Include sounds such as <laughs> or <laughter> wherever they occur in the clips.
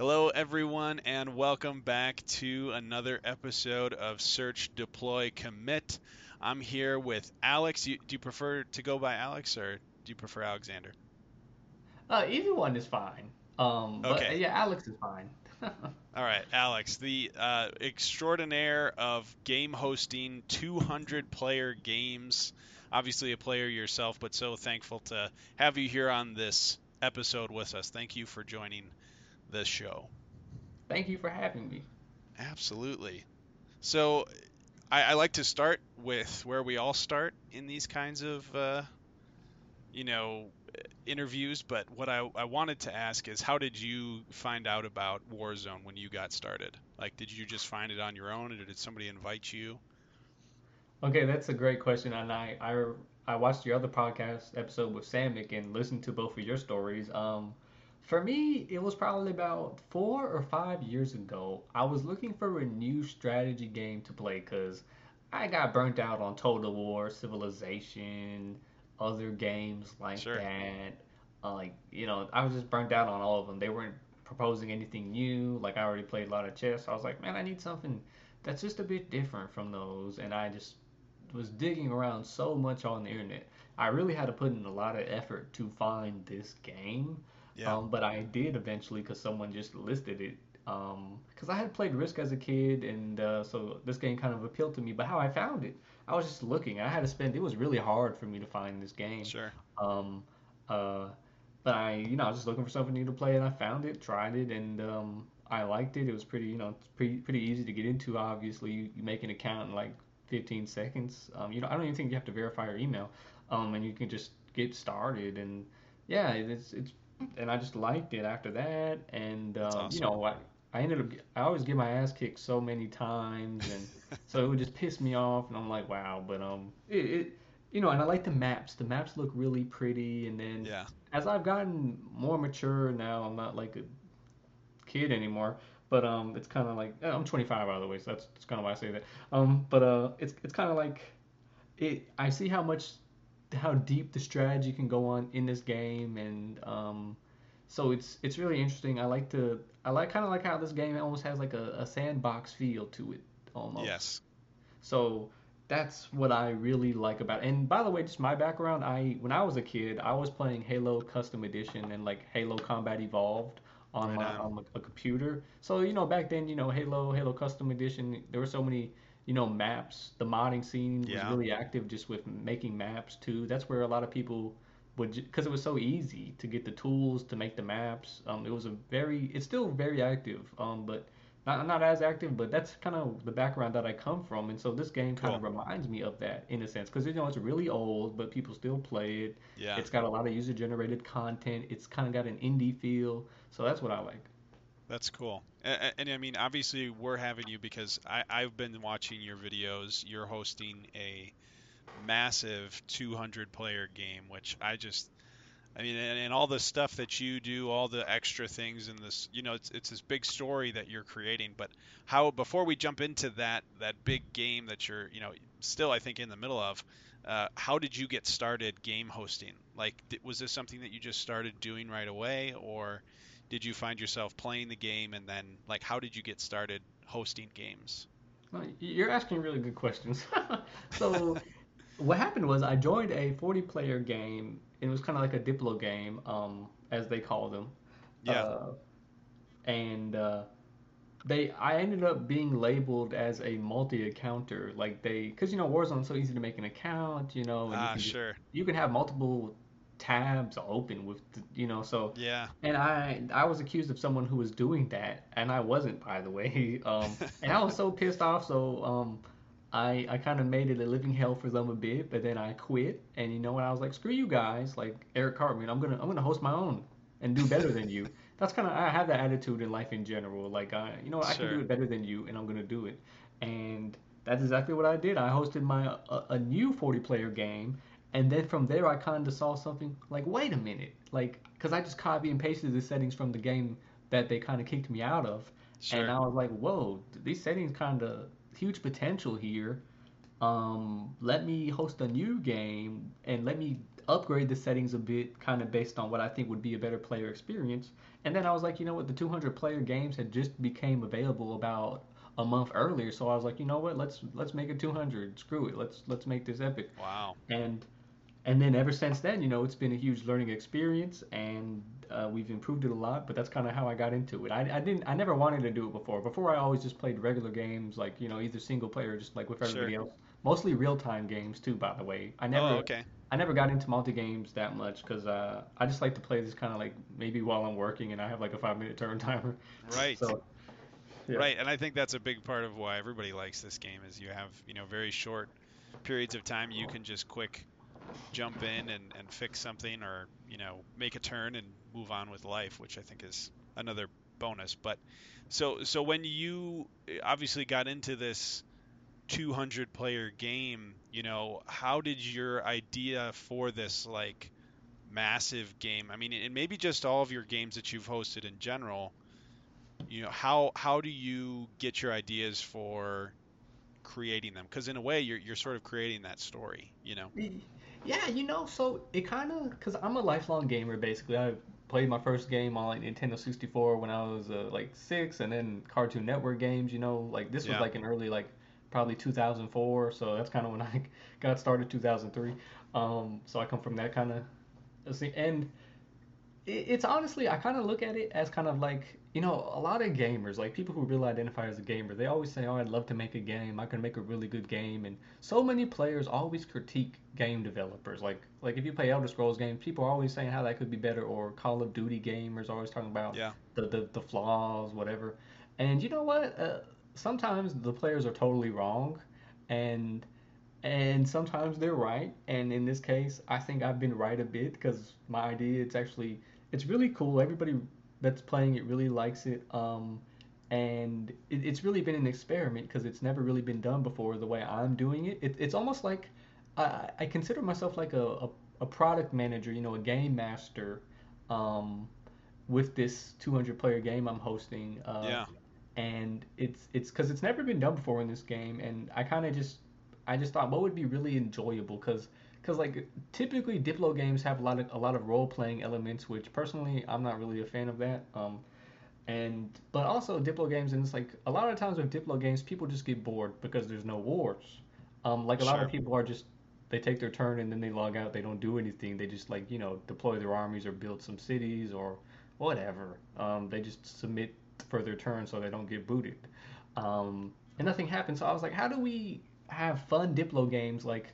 Hello, everyone, and welcome back to another episode of Search, Deploy, Commit. I'm here with Alex. You, do you prefer to go by Alex or do you prefer Alexander? Uh, either one is fine. Um, but Okay. yeah, Alex is fine. <laughs> All right, Alex, the uh, extraordinaire of game hosting 200 player games. Obviously, a player yourself, but so thankful to have you here on this episode with us. Thank you for joining this show. Thank you for having me. Absolutely. So, I, I like to start with where we all start in these kinds of, uh, you know, interviews. But what I, I wanted to ask is, how did you find out about Warzone when you got started? Like, did you just find it on your own, or did somebody invite you? Okay, that's a great question, and I I, I watched your other podcast episode with Samick and listened to both of your stories. Um, for me, it was probably about four or five years ago. I was looking for a new strategy game to play because I got burnt out on Total War, Civilization, other games like Sure. that. Uh, like you know, I was just burnt out on all of them. They weren't proposing anything new. Like I already played a lot of chess. I was like, man, I need something that's just a bit different from those. And I just was digging around so much on the internet. I really had to put in a lot of effort to find this game. Yeah. Um, but I did eventually because someone just listed it. Um, because I had played Risk as a kid, and uh, so this game kind of appealed to me. But how I found it, I was just looking. I had to spend. It was really hard for me to find this game. Sure. Um, uh, but I, you know, I was just looking for something new to play, and I found it, tried it, and um, I liked it. It was pretty, you know, pretty pretty easy to get into. Obviously, you, you make an account in like 15 seconds. Um, you know, I don't even think you have to verify your email. Um, and you can just get started, and yeah, it's it's, and I just liked it after that, and um, you know, I I ended up, I always get my ass kicked so many times, and <laughs> so it would just piss me off, and I'm like, wow, but um, it, it you know, and I like the maps. The maps look really pretty, and then Yeah. as I've gotten more mature now, I'm not like a kid anymore. But um, it's kind of like uh, I'm 25 by the way, so that's, that's kind of why I say that. Um, but uh, it's it's kind of like it. I see how much how deep the strategy can go on in this game, and um, so it's it's really interesting. I like to I like kind of like how this game almost has like a, a sandbox feel to it almost. Yes. So that's what I really like about it. And by the way, just my background, I when I was a kid, I was playing Halo Custom Edition and like Halo Combat Evolved on Right my on. a, a computer. So, you know, back then, you know, Halo Halo Custom Edition, there were so many, you know, maps. The modding scene was Yeah. really active just with making maps too. That's where a lot of people would because it was so easy to get the tools to make the maps. Um, it was a very it's still very active. Um, but not, not as active, but that's kind of the background that I come from, and so this game kind of reminds me of that in a sense, because you know it's really old, but people still play it. Yeah. It's got a lot of user-generated content. It's kind of got an indie feel, so that's what I like. That's cool. And, I mean, obviously, we're having you because I, I've been watching your videos. You're hosting a massive 200 player game, which I just, I mean, and, and all the stuff that you do, all the extra things in this, you know, it's, it's this big story that you're creating. But how, before we jump into that, that big game that you're, you know, still, I think, in the middle of, uh, how did you get started game hosting? Like, was this something that you just started doing right away, or did you find yourself playing the game and then like how did you get started hosting games? Well, You're asking really good questions. <laughs> So what happened was I joined a 40-player game. It was kind of like a Diplo game, um, as they call them, Yeah. uh, and uh, they I ended up being labeled as a multi-accounter. Like they, because you know Warzone's so easy to make an account, you know, and you Ah, can sure. you can have multiple tabs open with, you know, so Yeah. and I I was accused of someone who was doing that, and I wasn't, by the way. <laughs> Um, and I was so pissed off, so um, I I kind of made it a living hell for them a bit, but then I quit, and you know what? I was like, screw you guys, like Eric Cartman, I'm gonna I'm gonna host my own and do better than you. <laughs> That's kind of I have that attitude in life in general. Like I, you know, I can do it better than you, and I'm gonna do it. And that's exactly what I did. I hosted my a, a new 40 player game, and then from there I kind of saw something like, wait a minute, like because I just copy and pasted the settings from the game that they kind of kicked me out of, and I was like, whoa, these settings kind of huge potential here. Um, let me host a new game and let me upgrade the settings a bit, kind of based on what I think would be a better player experience. And then I was like, you know what, the 200 player games had just became available about a month earlier, so I was like, you know what, let's let's make it 200. Screw it, let's let's make this epic. Wow. And and then ever since then, you know, it's been a huge learning experience, and uh, we've improved it a lot. But that's kind of how I got into it. I, I didn't, I never wanted to do it before. Before, I always just played regular games, like you know, either single player, just like with everybody Sure. else. Mostly real time games too, by the way. I never, Oh, okay. I never got into multi games that much because uh, I just like to play this kind of like maybe while I'm working, and I have like a five minute turn timer. Right. So yeah. Right, and I think that's a big part of why everybody likes this game is you have, you know, very short periods of time you can just quick jump in and, and fix something or, you know, make a turn and move on with life, which I think is another bonus. But so so when you eh, obviously got into this 200 player game, you know, how did your idea for this like massive game, I mean, and maybe just all of your games that you've hosted in general, you know how how do you get your ideas for creating them because in a way you're, you're sort of creating that story you know Yeah, you know, so it kind of because I'm a lifelong gamer basically. I played my first game on like Nintendo 64 when I was uh, like six, and then Cartoon Network games. You know, like this was Yeah. like in early like probably 2004, so that's kind of when <laughs> I got started 2003. Um, so I come from that kind of and it, it's honestly I kind of look at it as kind of like you know a lot of gamers like people who really identify as a gamer they always say oh I'd love to make a game. I can make a really good game. And so many players always critique game developers. Like like if you play Elder Scrolls games people are always saying how that could be better or Call of Duty gamers are always talking about yeah. the the, the flaws whatever. And you know what? Uh, sometimes the players are totally wrong and and sometimes they're right. And in this case i think i've been right a bit because my idea it's actually it's really cool. Everybody that's playing it really likes it um and it, it's really been an experiment because it's never really been done before the way i'm doing it, it it's almost like i i consider myself like a, a, a product manager you know a game master um with this 200 player game i'm hosting uh yeah. and it's it's because it's never been done before in this game and i kind of just i just thought what would be really enjoyable because because like typically diplo games have a lot of a lot of role playing elements which personally i'm not really a fan of that um and but also diplo games and it's like a lot of times with diplo games people just get bored because there's no wars. Um like a lot of people are just they take their turn and then they log out they don't do anything they just like you know deploy their armies or build some cities or whatever. Um they just submit for their turn so they don't get booted. Um and nothing happens so i was like how do we have fun diplo games like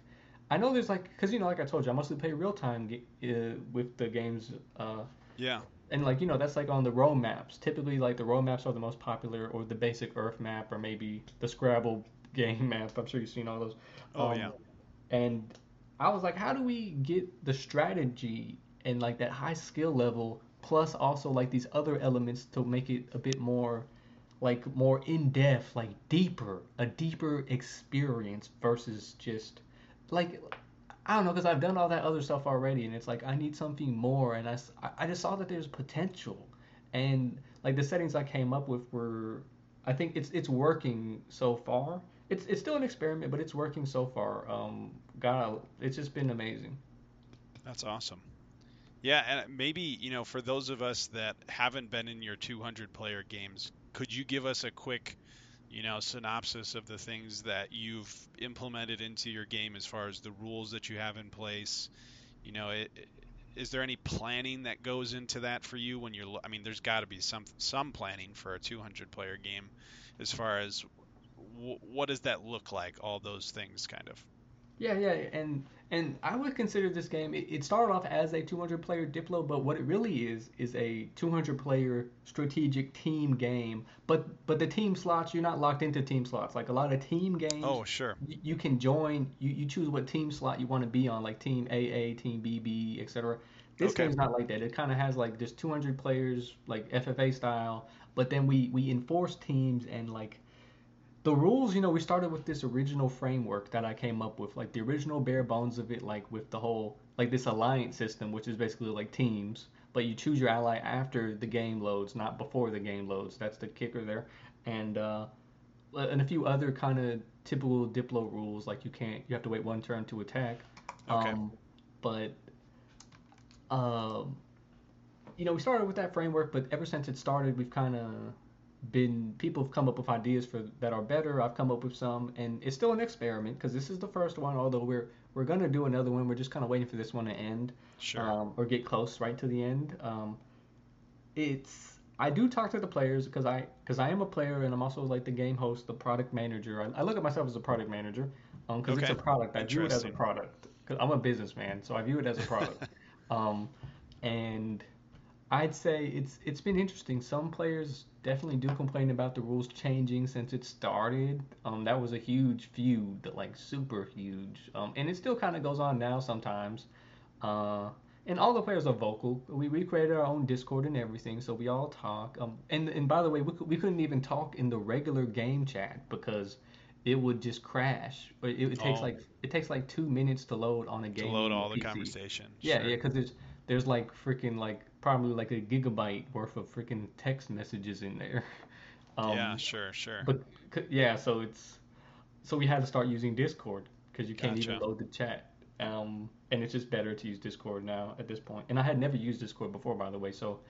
i know there's like because you know like i told you i mostly play real time uh, with the games uh yeah. and like you know that's like on the road maps. Typically like the road maps are the most popular or the basic earth map or maybe the scrabble <laughs> game map. I'm sure you've seen all those. Oh Um, yeah. and i was like how do we get the strategy and like that high skill level plus also like these other elements to make it a bit more like more in depth like deeper a deeper experience versus just like I don't know because I've done all that other stuff already, and it's like I need something more, and I I just saw that there's potential, and like the settings I came up with were, I think it's it's working so far. It's it's still an experiment, but it's working so far. Um, God, it's just been amazing. that's awesome yeah and maybe you know for those of us that haven't been in your 200 player games could you give us a quick you know synopsis of the things that you've implemented into your game as far as the rules that you have in place? You know it, is there any planning that goes into that for you when you're i mean there's got to be some some planning for a 200 player game as far as w- what does that look like all those things kind of Yeah, yeah, and and I would consider this game. It, it started off as a 200 player Diplo, but what it really is is a 200 player strategic team game. But but the team slots you're not locked into team slots. Like a lot of team games, oh sure you, you can join. You, you choose what team slot you want to be on, like Team AA, Team BB, etc. This Okay. game's not like that. It kind of has like just 200 players, like FFA style. But then we we enforce teams and like the rules, you know, we started with this original framework that I came up with, like the original bare bones of it, like with the whole, like this alliance system, which is basically like teams, but you choose your ally after the game loads, not before the game loads. That's the kicker there. And, uh, and a few other kind of typical Diplo rules, like you can't, you have to wait one turn to attack. Okay. Um, but um, you know, we started with that framework, but ever since it started, we've kind of been people have come up with ideas for that are better. I've come up with some, and it's still an experiment because this is the first one. Although we're we're gonna do another one, we're just kind of waiting for this one to end, Sure. um, or get close right to the end. Um, it's I do talk to the players because I because I am a player and I'm also like the game host, the product manager. I, I look at myself as a product manager um because it's a product. I view it as a product because I'm a businessman, so I view it as a product. <laughs> um, and I'd say it's it's been interesting. Some players definitely do complain about the rules changing since it started. Um, that was a huge feud, like super huge. Um, and it still kind of goes on now sometimes. Uh, and all the players are vocal. We, we created our own Discord and everything, so we all talk. Um, and and by the way, we, we couldn't even talk in the regular game chat because it would just crash. It, it takes Oh. like it takes like two minutes to load on a game. to load all the PC. conversation. Yeah, Sure. yeah, because there's there's like freaking like probably like a gigabyte worth of freaking text messages in there. <laughs> Um, yeah, sure, sure. But yeah, so it's so we had to start using Discord because you can't even load the chat. Um, and it's just better to use Discord now at this point. And I had never used Discord before, by the way. So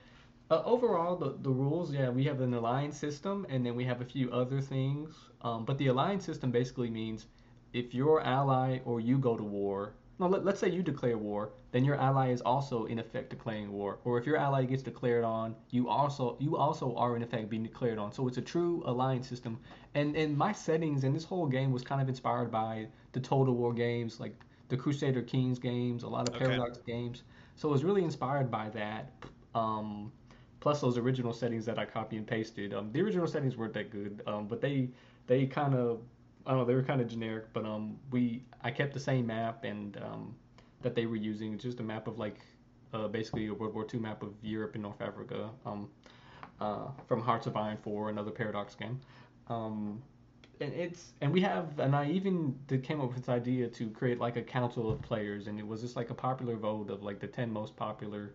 uh, overall, the the rules, yeah, we have an alliance system, and then we have a few other things. Um, but the alliance system basically means if your ally or you go to war, no, let, let's say you declare war, then your ally is also in effect declaring war. Or if your ally gets declared on, you also you also are in effect being declared on. So it's a true alliance system. And and my settings and this whole game was kind of inspired by the Total War games, like the Crusader Kings games, a lot of Okay. Paradox games. So it was really inspired by that. Um, plus those original settings that I copy and pasted. Um, the original settings weren't that good, um, but they they kind of I don't know they were kind of generic. But um, we I kept the same map and um, that they were using. It's just a map of like uh, basically a World War II map of Europe and North Africa. Um, uh, from Hearts of Iron 4, another Paradox game. Um, and it's and we have and I even came up with this idea to create like a council of players, and it was just like a popular vote of like the ten most popular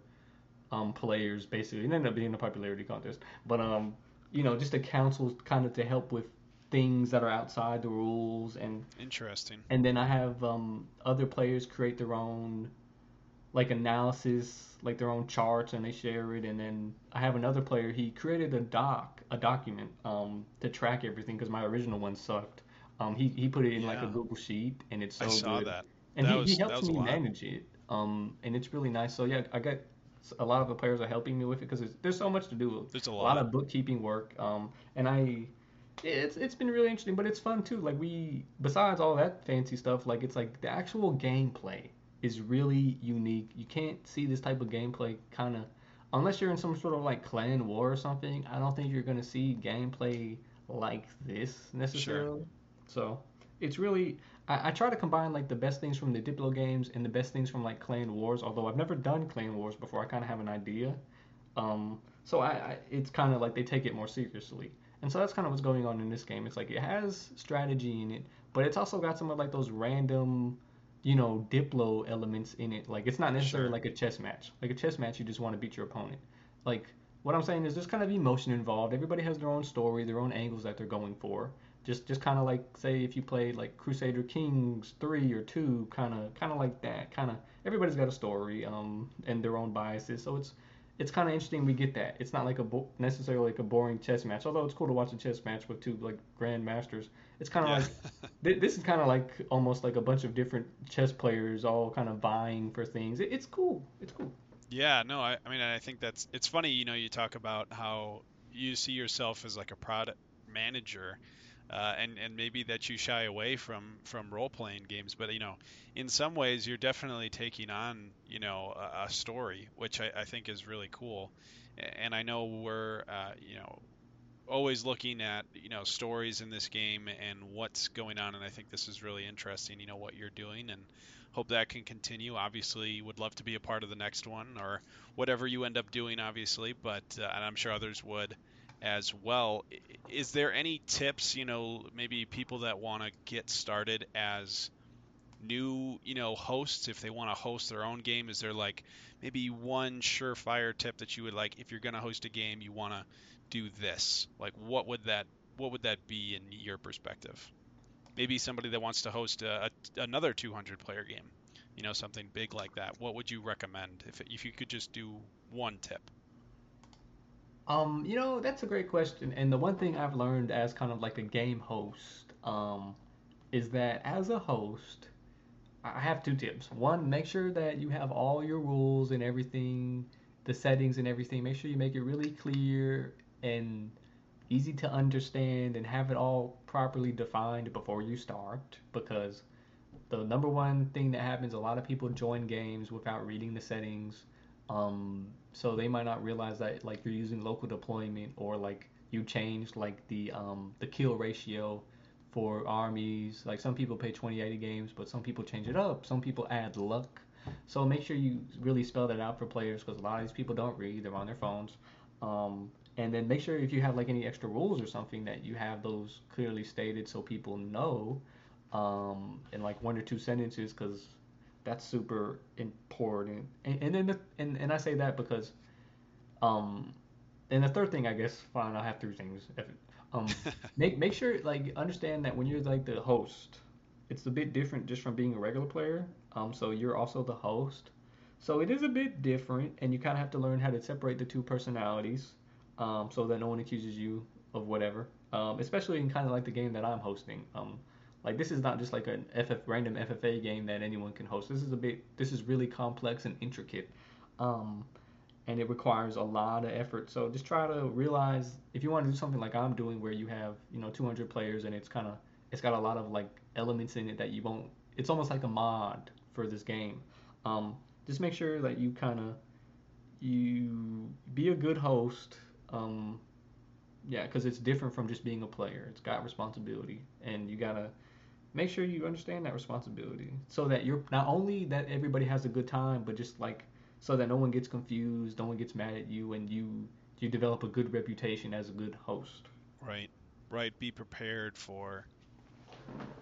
um, players, basically. It ended up being a popularity contest, but um, you know, just a council kind of to help with things that are outside the rules, and Interesting. and then I have um, other players create their own like analysis, like their own charts, and they share it. And then I have another player. He created a doc, a document, um, to track everything because my original one sucked. Um, he he put it in like a Google sheet, and it's so I saw good. that. And That he, was- he helps me manage it. Um, and it's really nice. So yeah, I got a lot of the players are helping me with it because there's so much to do There's a lot. a lot of bookkeeping work. Um, and I, it's it's been really interesting, but it's fun too. Like we, besides all that fancy stuff, like it's like the actual gameplay is really unique. You can't see this type of gameplay kind of unless you're in some sort of like clan war or something. I don't think you're gonna see gameplay like this necessarily. So it's really I, I try to combine like the best things from the Diplo games and the best things from like Clan Wars. Although I've never done Clan Wars before, I kind of have an idea. Um, so I, I it's kind of like they take it more seriously, and so that's kind of what's going on in this game. It's like it has strategy in it, but it's also got some of like those random, you know, Diplo elements in it. Like it's not necessarily Sure. like a chess match. Like a chess match, you just want to beat your opponent. Like what I'm saying is there's kind of emotion involved. Everybody has their own story, their own angles that they're going for. Just just kind of like say if you played like Crusader Kings 3 or 2, kind of kind of like that. Kind of everybody's got a story um and their own biases. So it's it's kind of interesting we get that. It's not like a bo- necessarily like a boring chess match. Although it's cool to watch a chess match with two like grandmasters. It's kind of Yeah. like Th- this is kind of like almost like a bunch of different chess players all kind of vying for things. It, it's cool. It's cool. Yeah, no, I, I mean, I think that's it's funny. You know, you talk about how you see yourself as like a product manager, uh, and and maybe that you shy away from from role playing games, but you know, in some ways, you're definitely taking on you know a, a story, which I, I think is really cool. And I know we're uh, you know always looking at you know stories in this game and what's going on, and I think this is really interesting. You know what you're doing and hope that can continue. Obviously, would love to be a part of the next one or whatever you end up doing, obviously, but uh, and I'm sure others would as well. Is there any tips, you know, maybe people that want to get started as new, you know, hosts if they want to host their own game? Is there like maybe one surefire tip that you would like if you're going to host a game, you want to do this? Like what would that what would that be in your perspective? Maybe somebody that wants to host a, a, another 200 player game. you know, something big like that, what would you recommend if if you could just do one tip? Um, you know, that's a great question. And the one thing I've learned as kind of like a game host, um, is that as a host, I have two tips. One, make sure that you have all your rules and everything, the settings and everything. Make sure you make it really clear and easy to understand and have it all properly defined before you start because the number one thing that happens a lot of people join games without reading the settings um, so they might not realize that like you're using local deployment or like you changed like the um, the kill ratio for armies. Like some people pay 2080 games but some people change it up. Some people add luck. So make sure you really spell that out for players because a lot of these people don't read. They're on their phones. Um, and then make sure if you have like any extra rules or something that you have those clearly stated so people know um, in like one or two sentences because that's super important. And, and then the, and, and I say that because um and the third thing I guess fine I'll have three things. Um <laughs> make make sure like understand that when you're like the host, it's a bit different just from being a regular player. Um so you're also the host. So it is a bit different and you kind of have to learn how to separate the two personalities um so that no one accuses you of whatever. Um especially in kind of like the game that I'm hosting. Um like this is not just like an FF random FFA game that anyone can host. This is a bit this is really complex and intricate. Um, and it requires a lot of effort. So just try to realize if you want to do something like I'm doing where you have, you know, 200 players and it's kind of it's got a lot of like elements in it that you won't it's almost like a mod for this game. Um, just make sure that you kind of you be a good host. Um, yeah, because it's different from just being a player. It's got responsibility, and you gotta make sure you understand that responsibility so that you're not only that everybody has a good time, but just like so that no one gets confused, no one gets mad at you, and you you develop a good reputation as a good host. Right, right. Be prepared for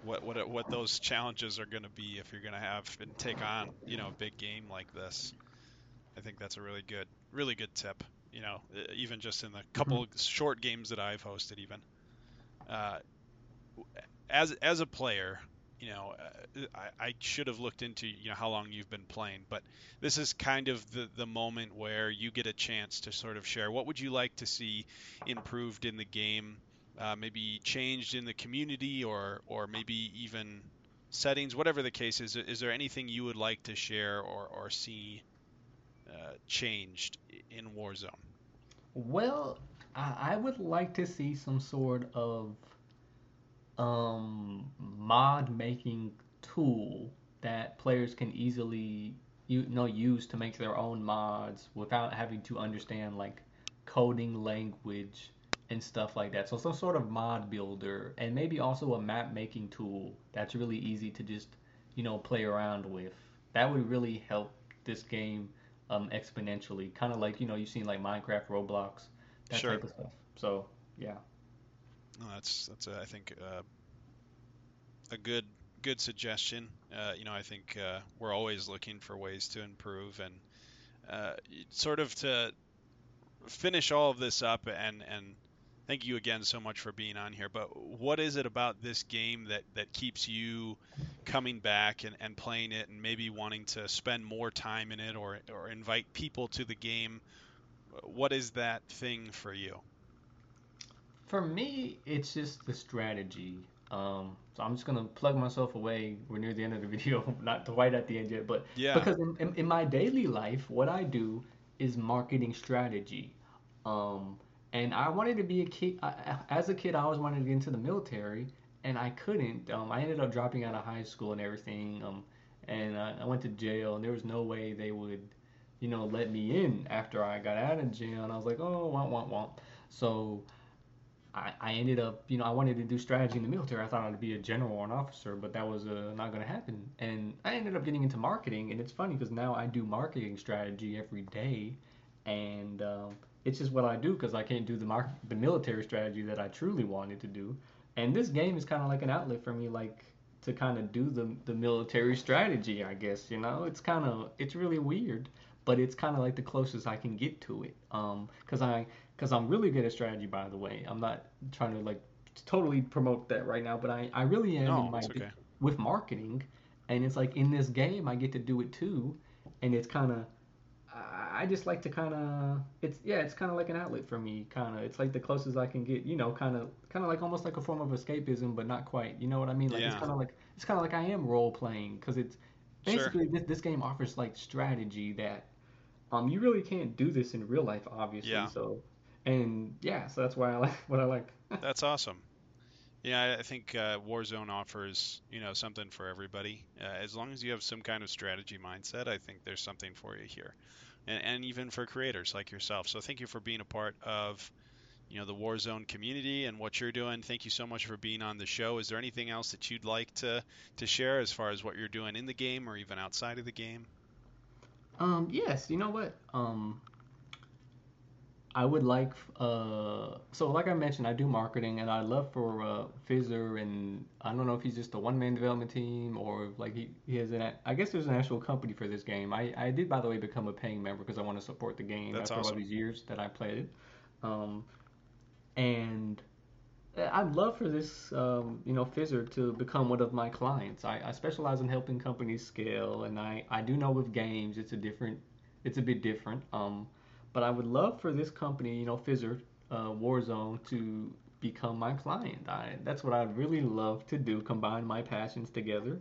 what what what those challenges are going to be if you're going to have and take on you know a big game like this. I think that's a really good really good tip. You know, even just in the couple mm-hmm. short games that I've hosted, even. Uh, as as a player, you know, uh, I, I, should have looked into you know how long you've been playing, but this is kind of the the moment where you get a chance to sort of share what would you like to see improved in the game, uh, maybe changed in the community, or or maybe even settings, whatever the case is. Is there anything you would like to share or or see uh, changed in Warzone? Well, I would like to see some sort of um, mod making tool that players can easily you know use to make their own mods without having to understand like coding language and stuff like that. So some sort of mod builder and maybe also a map making tool that's really easy to just you know play around with. That would really help this game um, exponentially. Kind of like you know you've seen like Minecraft, Roblox, that sure. type of stuff. So yeah. That's that's I think uh, a good good suggestion. Uh, you know, I think uh, we're always looking for ways to improve and uh, sort of to finish all of this up and and thank you again so much for being on here. But what is it about this game that that keeps you coming back and, and playing it and maybe wanting to spend more time in it or or invite people to the game? What is that thing for you? For me, it's just the strategy. Um, so I'm just gonna plug myself away. We're near the end of the <laughs> video, not quite at the end yet, but yeah. because in, in, in, my daily life, what I do is marketing strategy. Um, and I wanted to be a kid. I, as a kid, I always wanted to get into the military, and I couldn't. Um, I ended up dropping out of high school and everything. Um, and I, I went to jail, and there was no way they would, you know, let me in after I got out of jail. And I was like, oh, want, want, want. So I, I ended up, you know, I wanted to do strategy in the military. I thought I'd be a general or an officer, but that was uh, not going to happen. And I ended up getting into marketing, and it's funny because now I do marketing strategy every day, and um, it's just what I do because I can't do the mar- the military strategy that I truly wanted to do. And this game is kind of like an outlet for me, like to kind of do the the military strategy. I guess you know, it's kind of it's really weird, but it's kind of like the closest I can get to it. Um, because I because I'm really good at strategy, by the way. I'm not trying to like totally promote that right now, but I, I really am no, in my okay. with marketing, and it's like in this game I get to do it too, and it's kind of I just like to kind of it's yeah it's kind of like an outlet for me kind of it's like the closest I can get you know kind of kind of like almost like a form of escapism but not quite you know what I mean like it's kind of like it's kind of like I am role playing because it's Sure. basically this, this game offers like strategy that um you really can't do this in real life obviously Yeah. so and yeah so that's why I like <laughs> what I like <laughs> That's awesome. Yeah, I- think uh, Warzone offers you know something for everybody. Uh, as long as you have some kind of strategy mindset, I think there's something for you here, and, and even for creators like yourself. So thank you for being a part of you know the Warzone community and what you're doing. Thank you so much for being on the show. Is there anything else that you'd like to to share as far as what you're doing in the game or even outside of the game? Um, yes, you know what? Um, I would like, uh, so like I mentioned, I do marketing, and I love for uh, Fizzer, and I don't know if he's just a one-man development team or like he, he has an, I guess there's an actual company for this game. I, I did, by the way, become a paying member because I want to support the game That's after all these years that I played it. Um, and I'd love for this, um, you know, Fizzer to become one of my clients. I, I specialize in helping companies scale, and I, I do know with games it's a different, it's a bit different. Um, but I would love for this company, you know, Fizzer, uh, Warzone, to become my client. I, that's what I'd really love to do. Combine my passions together,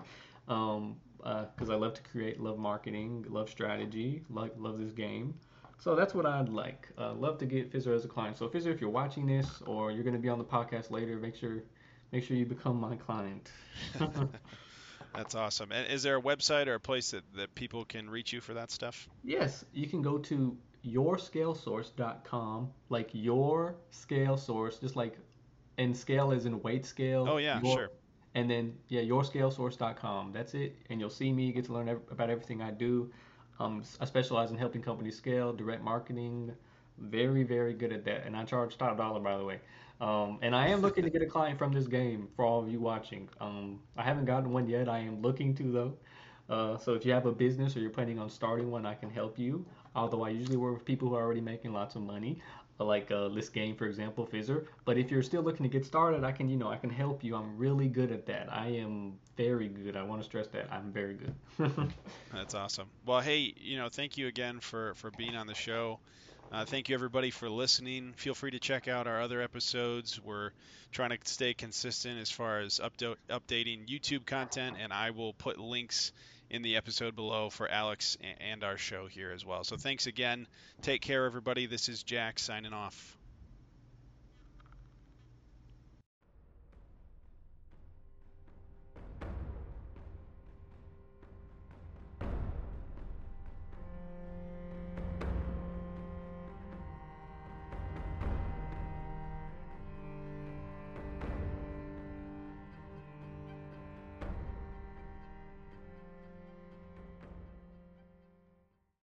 um, because I love to create, love marketing, love strategy, love love this game. So that's what I'd like. Uh, love to get Fizzer as a client. So Fizzer, if you're watching this or you're going to be on the podcast later, make sure make sure you become my client. <laughs> <laughs> That's awesome. And is there a website or a place that, that people can reach you for that stuff? yes, you can go to yourscalesource.com, like your scale source, just like and scale is in weight scale. Oh yeah, your- sure. And then yeah, yourscalesource.com. That's it, and you'll see me get to learn ev- about everything I do. Um, I specialize in helping companies scale, direct marketing. Very, very good at that, and I charge top dollar, by the way. Um, and I am looking to get a client from this game for all of you watching. Um, I haven't gotten one yet. I am looking to though. Uh, so if you have a business or you're planning on starting one, I can help you. Although I usually work with people who are already making lots of money, uh, like uh, this game, for example, Fizzer. But if you're still looking to get started, I can, you know, I can help you. I'm really good at that. I am very good. I want to stress that I'm very good. <laughs> That's awesome. Well, hey, you know, thank you again for for being on the show. Uh, thank you everybody for listening. Feel free to check out our other episodes. We're trying to stay consistent as far as updating YouTube content, and I will put links in the episode below for Alex and our show here as well. So thanks again. Take care, everybody. This is Jack signing off.